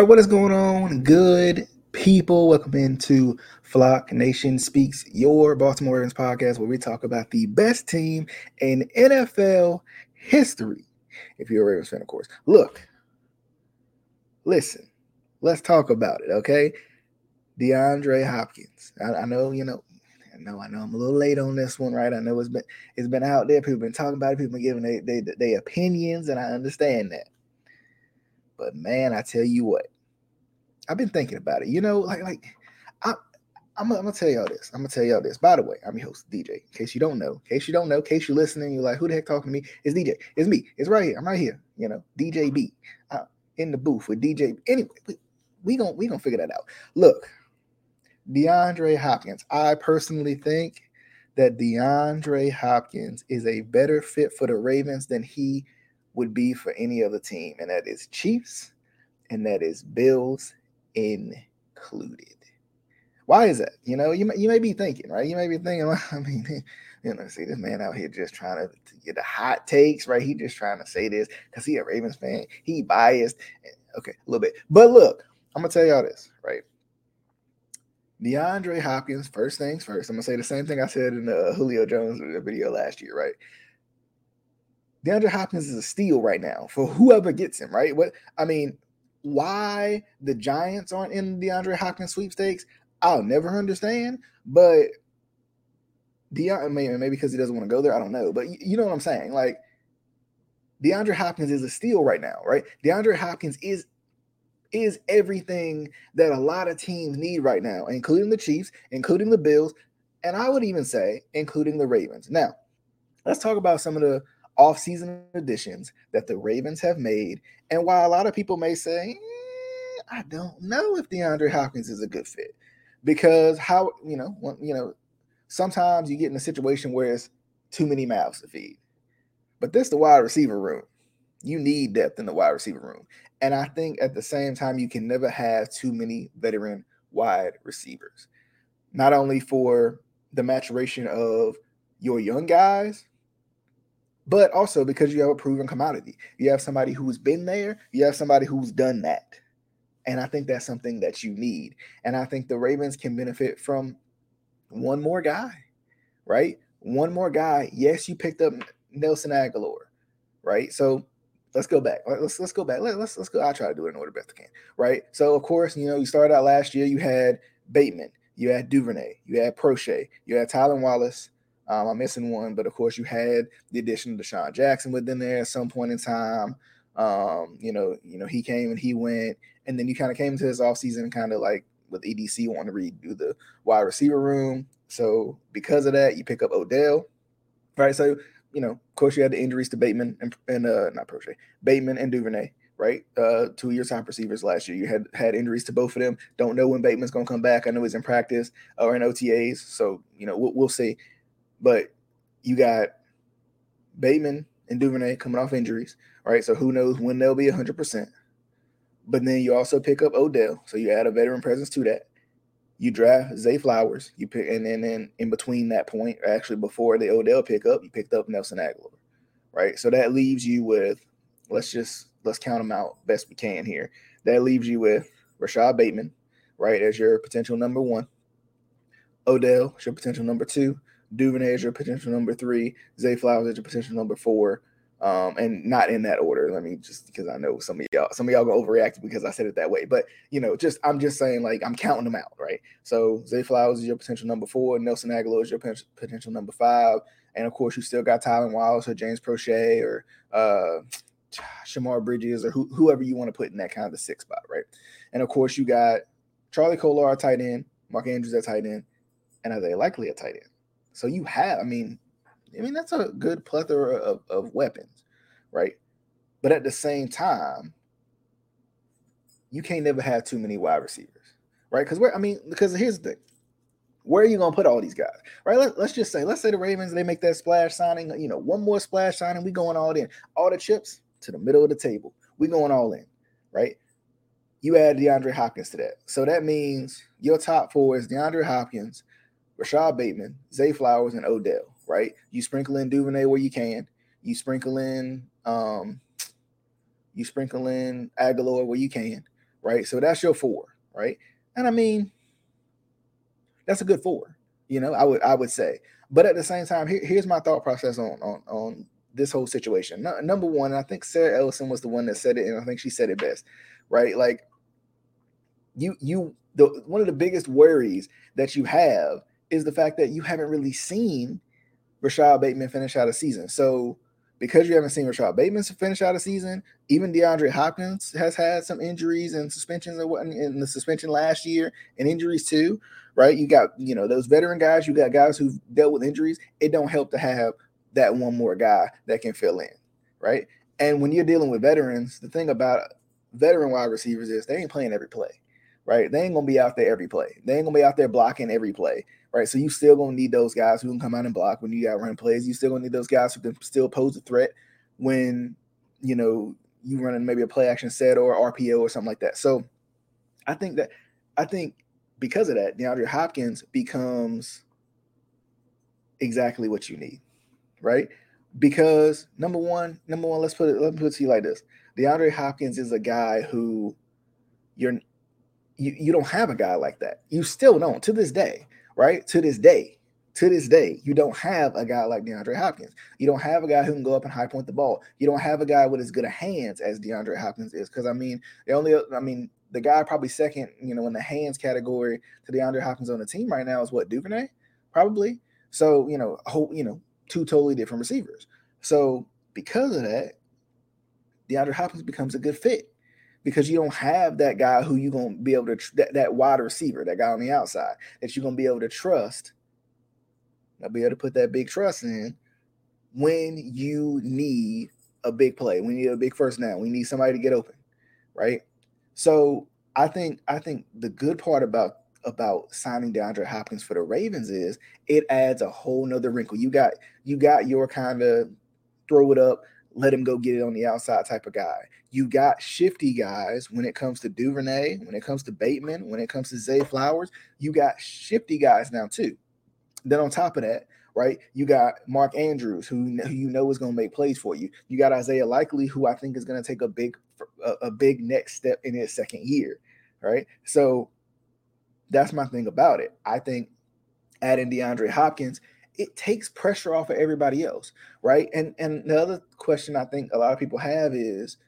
Right, what is going on, good people? Welcome into Flock Nation Speaks, your Baltimore Ravens podcast, where we talk about the best team in NFL history. If you're a Ravens fan, of course. Look, listen, let's talk about it, okay? DeAndre Hopkins. I, I know, you know, I know, I know, I'm a little late on this one, right? I know it's been it's been out there. People been talking about it. People been giving their they, they opinions, and I understand that. But man, I tell you what, I've been thinking about it. You know, like like I I'm, I'm gonna tell y'all this. I'm gonna tell y'all this. By the way, I'm your host, DJ. In case you don't know, in case you don't know, in case you're listening, you're like, who the heck talking to me? It's DJ. It's me. It's right here. I'm right here. You know, DJ B. Uh, in the booth with DJ. Anyway, we, we gonna we gonna figure that out. Look, DeAndre Hopkins. I personally think that DeAndre Hopkins is a better fit for the Ravens than he would be for any other team, and that is Chiefs and that is Bills included. Why is that? You know, you may, you may be thinking, right? You may be thinking, well, I mean, you know, see this man out here just trying to, to get the hot takes, right? He just trying to say this because he a Ravens fan. He biased. Okay, a little bit. But look, I'm gonna tell y'all this, right? DeAndre Hopkins, first things first. I'm gonna say the same thing I said in the uh, Julio Jones video last year, right? DeAndre Hopkins is a steal right now for whoever gets him, right? What I mean, why the Giants aren't in DeAndre Hopkins sweepstakes, I'll never understand. But DeAndre, maybe, maybe because he doesn't want to go there, I don't know. But you know what I'm saying? Like DeAndre Hopkins is a steal right now, right? DeAndre Hopkins is is everything that a lot of teams need right now, including the Chiefs, including the Bills, and I would even say including the Ravens. Now, let's talk about some of the off-season additions that the Ravens have made. And while a lot of people may say, eh, I don't know if DeAndre Hopkins is a good fit, because how you know, you know, sometimes you get in a situation where it's too many mouths to feed. But this the wide receiver room. You need depth in the wide receiver room. And I think at the same time, you can never have too many veteran wide receivers. Not only for the maturation of your young guys, but also because you have a proven commodity. You have somebody who's been there, you have somebody who's done that. And I think that's something that you need. And I think the Ravens can benefit from one more guy, right? One more guy. Yes, you picked up Nelson Agholor, right? So let's go back. Let's let's go back. Let, us let's go. I'll try to do it in order best I can, right? So of course, you know, you started out last year, you had Bateman, you had Duvernay, you had Proche, you had Tylan Wallace, um, I'm missing one, but of course you had the addition of DeSean Jackson within there at some point in time. Um, you know, you know, he came and he went, and then you kind of came into this offseason kind of like with EDC wanting to redo the wide receiver room. So because of that, you pick up Odell. Right. So, you know, of course you had the injuries to Bateman and, and uh not Proche, Bateman and Duvernay right? Uh, two of your top receivers last year. You had had injuries to both of them. Don't know when Bateman's going to come back. I know he's in practice or in OTAs, so you know we'll, we'll see. But you got Bateman and Duvernay coming off injuries, right? So who knows when they'll be 100%. But then you also pick up Odell. So you add a veteran presence to that. You draft Zay Flowers. You pick, and then in, in between that point, actually before the Odell pickup, you picked up Nelson Agholor, right? So that leaves you with, let's just let's count them out best we can here. That leaves you with Rashod Bateman, right, as your potential number one. Odell your potential number two. Duvernay is your potential number three. Zay Flowers is your potential number four. Um, and not in that order. Let me just because I know some of y'all, some of y'all gonna overreact because I said it that way. But you know, just I'm just saying like I'm counting them out, right? So Zay Flowers is your potential number four, Nelson Agholor is your potential number five, and of course you still got Tylan Wallace or James Proche or uh Shemar Bridges or who, whoever you want to put in that kind of the six spot, right? And of course you got Charlie Kolar tight end, Mark Andrews at tight end, and Isaiah Likely at tight end. So you have, I mean, I mean that's a good plethora of, of weapons, right? But at the same time, you can't never have too many wide receivers, right? Because where I mean, because here's the thing. Where are you gonna put all these guys? Right? Let, us just say, let's say the Ravens they make that splash signing, you know, one more splash signing, we going all in. All the chips to the middle of the table. We going all in, right? You add DeAndre Hopkins to that. So that means your top four is DeAndre Hopkins, Rashod Bateman, Zay Flowers, and Odell, right? You sprinkle in Duvernay where you can. You sprinkle in um you sprinkle in Agholor where you can, right? So that's your four, right? And I mean, that's a good four, you know, I would I would say. But at the same time, here, here's my thought process on on on this whole situation. No, number one, I think Sarah Ellison was the one that said it, and I think she said it best, right? Like you you the one of the biggest worries that you have is the fact that you haven't really seen Rashod Bateman finish out a season. So because you haven't seen Rashod Bateman finish out a season, even DeAndre Hopkins has had some injuries and suspensions and what in the suspension last year and injuries too, right? You got you know those veteran guys, you got guys who've dealt with injuries. It don't help to have that one more guy that can fill in, right? And when you're dealing with veterans, the thing about veteran wide receivers is they ain't playing every play, right? They ain't gonna be out there every play. They ain't gonna be out there blocking every play, right? So you still gonna need those guys who can come out and block when you got run plays. You still gonna need those guys who can still pose a threat when you know you running maybe a play action set or RPO or something like that. So I think that I think because of that, DeAndre Hopkins becomes exactly what you need right? Because number one, number one, let's put it, let me put it to you like this. DeAndre Hopkins is a guy who you're you, you don't have a guy like that. You still don't to this day, right? To this day, to this day, you don't have a guy like DeAndre Hopkins. You don't have a guy who can go up and high point the ball. You don't have a guy with as good a hands as DeAndre Hopkins is. Because I mean, the only I mean, the guy probably second, you know, in the hands category to DeAndre Hopkins on the team right now is what Duvernay, probably. So you know, whole you know, two totally different receivers. So because of that, DeAndre Hopkins becomes a good fit because you don't have that guy who you're going to be able to tr- that, that wide receiver, that guy on the outside that you're going to be able to trust. I'll be able to put that big trust in when you need a big play, We need a big first down, we need somebody to get open, right? So I think I think the good part about about signing DeAndre Hopkins for the Ravens is it adds a whole nother wrinkle. You got you got your kind of throw it up, let him go get it on the outside type of guy. You got shifty guys when it comes to Duvernay, when it comes to Bateman, when it comes to Zay Flowers. You got shifty guys now too. Then on top of that, right, you got Mark Andrews, who, you know is going to make plays for you. You got Isaiah Likely, who I think is going to take a big a, a big next step in his second year, right? So that's my thing about it. I think adding DeAndre Hopkins, it takes pressure off of everybody else, right? And and the other question I think a lot of people have is,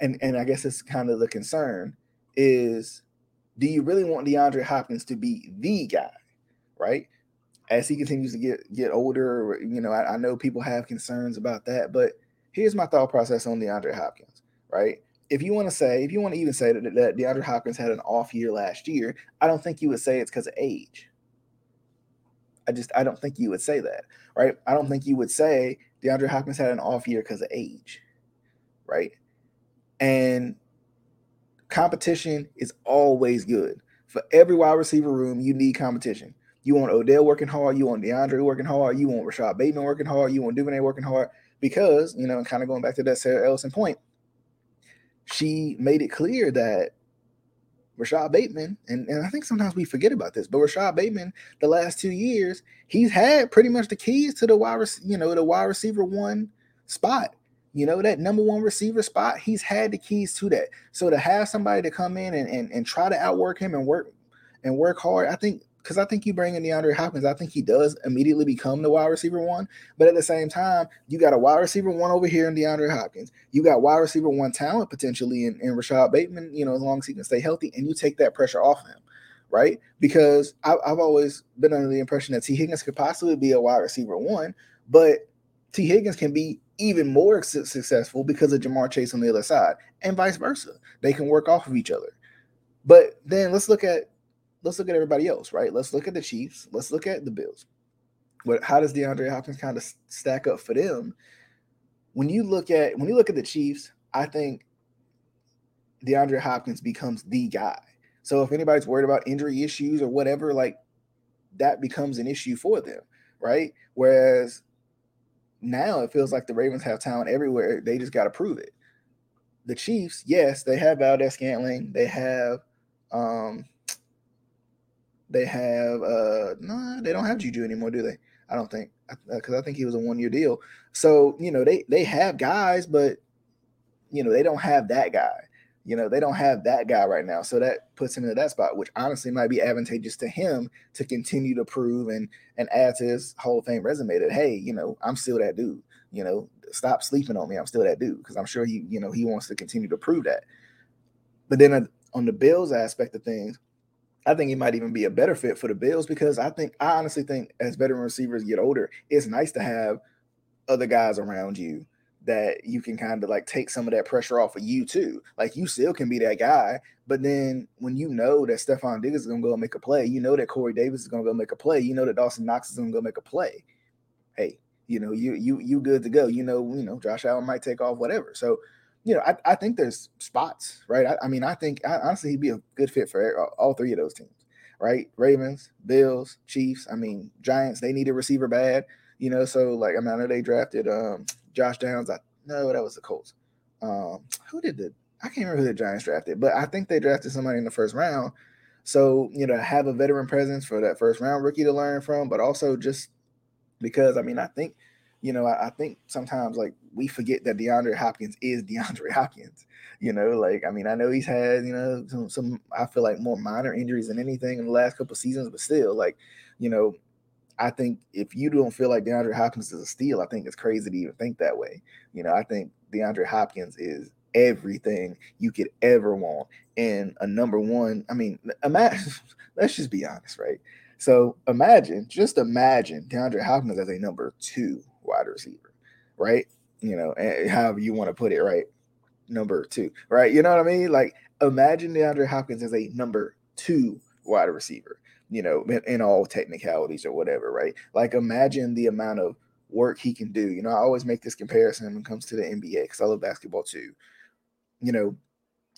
and and I guess it's kind of the concern is, do you really want DeAndre Hopkins to be the guy, right? As he continues to get get older, you know, I, I know people have concerns about that, but here's my thought process on DeAndre Hopkins, right? if you want to say, if you want to even say that, that DeAndre Hopkins had an off year last year, I don't think you would say it's because of age. I just, I don't think you would say that, right? I don't think you would say DeAndre Hopkins had an off year because of age, right? And competition is always good. For every wide receiver room, you need competition. You want Odell working hard, you want DeAndre working hard, you want Rashod Bateman working hard, you want Duvernay working hard, because, you know, and kind of going back to that Sarah Ellison point, she made it clear that Rashod Bateman, and, and I think sometimes we forget about this, but Rashod Bateman, the last two years, he's had pretty much the keys to the wide, you know, the wide receiver one spot. You know, that number one receiver spot, he's had the keys to that. So to have somebody to come in and, and, and try to outwork him and work and work hard, I think because I think you bring in DeAndre Hopkins, I think he does immediately become the wide receiver one. But at the same time, you got a wide receiver one over here in DeAndre Hopkins. You got wide receiver one talent potentially in, in Rashod Bateman, you know, as long as he can stay healthy, and you take that pressure off him, right? Because I, I've always been under the impression that Tee Higgins could possibly be a wide receiver one, but Tee Higgins can be even more su- successful because of Ja'Marr Chase on the other side, and vice versa. They can work off of each other. But then let's look at let's look at everybody else, right? Let's look at the Chiefs. Let's look at the Bills. But how does DeAndre Hopkins kind of stack up for them? When you look at when you look at the Chiefs, I think DeAndre Hopkins becomes the guy. So if anybody's worried about injury issues or whatever, like that becomes an issue for them, right? Whereas now it feels like the Ravens have talent everywhere. They just got to prove it. The Chiefs, yes, they have Valdes-Scantling. They have um, they have uh no, they don't have Juju anymore, do they? I don't think because uh, I think he was a one year deal. So you know they they have guys, but you know they don't have that guy. You know, they don't have that guy right now. So that puts him into that spot, which honestly might be advantageous to him to continue to prove and and add to his Hall of Fame resume that hey, you know, I'm still that dude. You know, stop sleeping on me. I'm still that dude because I'm sure he, you know, he wants to continue to prove that. But then uh, on the Bills aspect of things, I think he might even be a better fit for the Bills because I think I honestly think as veteran receivers get older, it's nice to have other guys around you that you can kind of like take some of that pressure off of you too. Like you still can be that guy, but then when you know that Stefon Diggs is gonna go make a play, you know that Corey Davis is gonna go make a play, you know that Dawson Knox is gonna go make a play. Hey, you know, you you you good to go. You know, you know, Josh Allen might take off, whatever. So, you know, I, I think there's spots, right? I, I mean, I think I, honestly he'd be a good fit for all three of those teams, right? Ravens, Bills, Chiefs. I mean, Giants. They need a receiver bad, you know. So, like, I mean, I know they drafted um Josh Downs. I no, that was the Colts. Um, who did the? I can't remember who the Giants drafted, but I think they drafted somebody in the first round. So you know, have a veteran presence for that first round rookie to learn from, but also just because I mean, I think you know, I, I, think sometimes like we forget that DeAndre Hopkins is DeAndre Hopkins. You know, like I mean, I know he's had you know some, some I feel like more minor injuries than anything in the last couple seasons, but still, like you know, I think if you don't feel like DeAndre Hopkins is a steal, I think it's crazy to even think that way. You know, I think DeAndre Hopkins is everything you could ever want and a number one. I mean, imagine, let's just be honest, right? So imagine, just imagine DeAndre Hopkins as a number two wide receiver, right? You know, however you want to put it, right? Number two, right? You know what I mean? Like, imagine DeAndre Hopkins as a number two wide receiver you know, in, in all technicalities or whatever, right? Like imagine the amount of work he can do. You know, I always make this comparison when it comes to the NBA because I love basketball too. You know,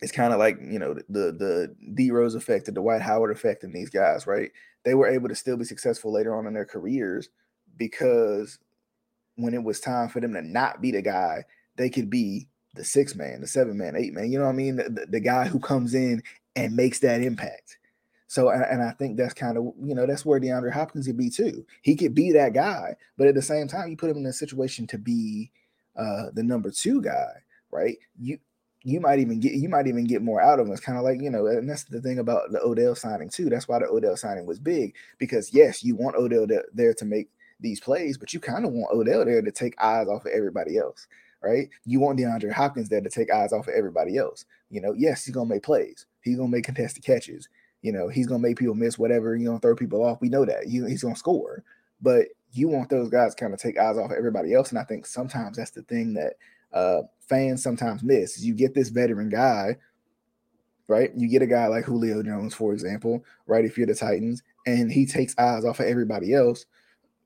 it's kind of like you know the the D Rose effect, the Dwight Howard effect, and these guys, right? They were able to still be successful later on in their careers because when it was time for them to not be the guy, they could be the six man, the seven man, eight man. You know what I mean? The, the, the guy who comes in and makes that impact. So, and I think that's kind of, you know, that's where DeAndre Hopkins could be too. He could be that guy, but at the same time, you put him in a situation to be uh, the number two guy, right? You you might even get you might even get more out of him. It's kind of like you know, and that's the thing about the Odell signing too. That's why the Odell signing was big because yes, you want Odell there to make these plays, but you kind of want Odell there to take eyes off of everybody else, right? You want DeAndre Hopkins there to take eyes off of everybody else. You know, yes, he's gonna make plays. He's gonna make contested catches. You know, he's gonna make people miss whatever, you know, throw people off. We know that. He, he's gonna score. But you want those guys kind of take eyes off of everybody else. And I think sometimes that's the thing that uh, fans sometimes miss is you get this veteran guy, right? You get a guy like Julio Jones, for example, right? If you're the Titans, and he takes eyes off of everybody else,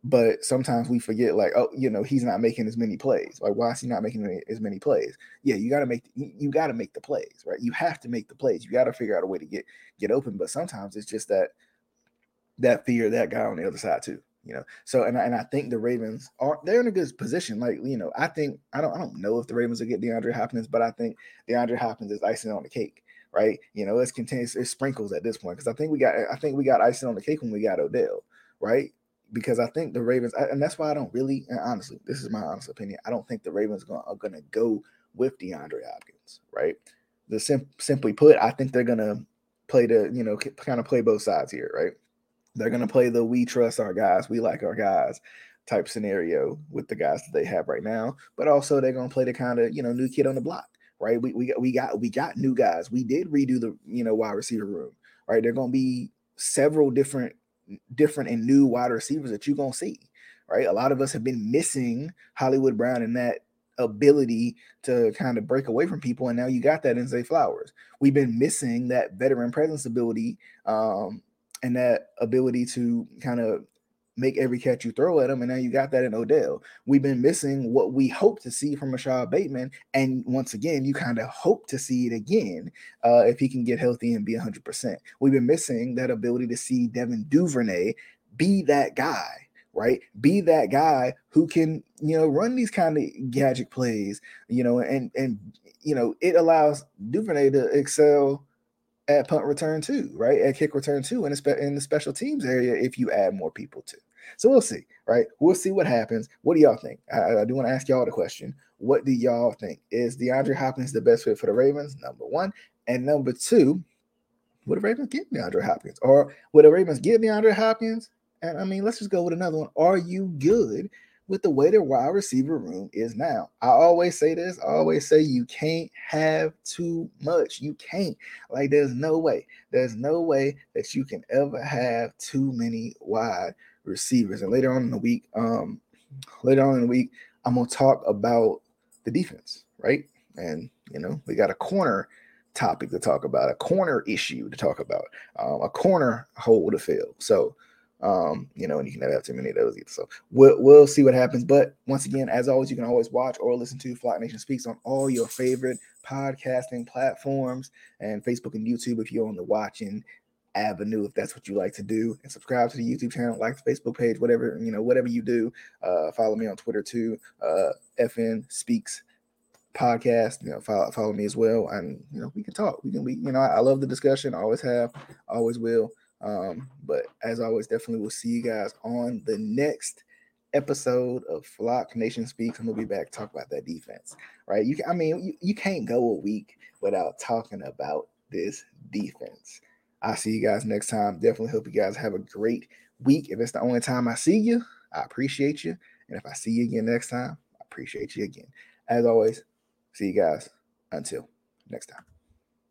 but sometimes we forget like oh you know he's not making as many plays. Like why is he not making as many plays? Yeah you got to make you got to make the plays right? You have to make the plays. You got to figure out a way to get get open. But sometimes it's just that that fear that guy on the other side too you know? So and, and i think the ravens are they're in a good position. Like you know i think i don't i don't know if the ravens will get deandre hopkins but i think deandre hopkins is icing on the cake right? You know it's contains it sprinkles at this point because i think we got i think we got icing on the cake when we got odell right because I think the Ravens, and that's why I don't really, honestly, this is my honest opinion. I don't think the Ravens are going to go with DeAndre Hopkins, right? The sim- simply put, I think they're going to play the, you know, kind of play both sides here, right? They're going to play the we trust our guys, we like our guys type scenario with the guys that they have right now, but also they're going to play the kind of, you know, new kid on the block, right? We, we, we got we got new guys. We did redo the, you know, wide receiver room, right? They're going to be several different different and new wide receivers that you're gonna see, right? A lot of us have been missing Hollywood Brown and that ability to kind of break away from people, and now you got that in Zay Flowers. We've been missing that veteran presence ability um, and that ability to kind of make every catch you throw at him, and now you got that in Odell. We've been missing what we hope to see from Rashod Bateman, and once again, you kind of hope to see it again uh, if he can get healthy and be 100%. We've been missing that ability to see Devin Duvernay be that guy, right? Be that guy who can, you know, run these kind of gadget plays, you know, and and you know, it allows Duvernay to excel at punt return too, right? At kick return too, and in the special teams area if you add more people too. So we'll see, right? We'll see what happens. What do y'all think? I, I do want to ask y'all the question. What do y'all think? Is DeAndre Hopkins the best fit for the Ravens? Number one. And number two, would the Ravens get DeAndre Hopkins? Or would the Ravens get DeAndre Hopkins? And I mean, let's just go with another one. Are you good with the way the wide receiver room is now? I always say this, I always say you can't have too much. You can't. Like, there's no way. There's no way that you can ever have too many wide receivers. And later on in the week, um, later on in the week, I'm gonna talk about the defense, right? And you know, we got a corner topic to talk about, a corner issue to talk about, um, a corner hole to fill. So, um, you know, and you can never have too many of those either. So we'll, we'll see what happens. But once again, as always, you can always watch or listen to Flock Nation Speaks on all your favorite podcasting platforms and Facebook and YouTube if you're on the watching avenue if that's what you like to do and subscribe to the youtube channel like the facebook page whatever you know whatever you do uh follow me on twitter too uh fn speaks podcast you know follow, follow me as well and you know we can talk we can we you know I, I love the discussion I always have always will um but as always definitely we'll see you guys on the next episode of flock nation speaks and we'll be back to talk about that defense right? You i mean you, you can't go a week without talking about this defense i'll see you guys next time. Definitely hope you guys have a great week. If it's the only time i see you i appreciate you. And if i see you again next time i appreciate you again. As always See you guys until next time.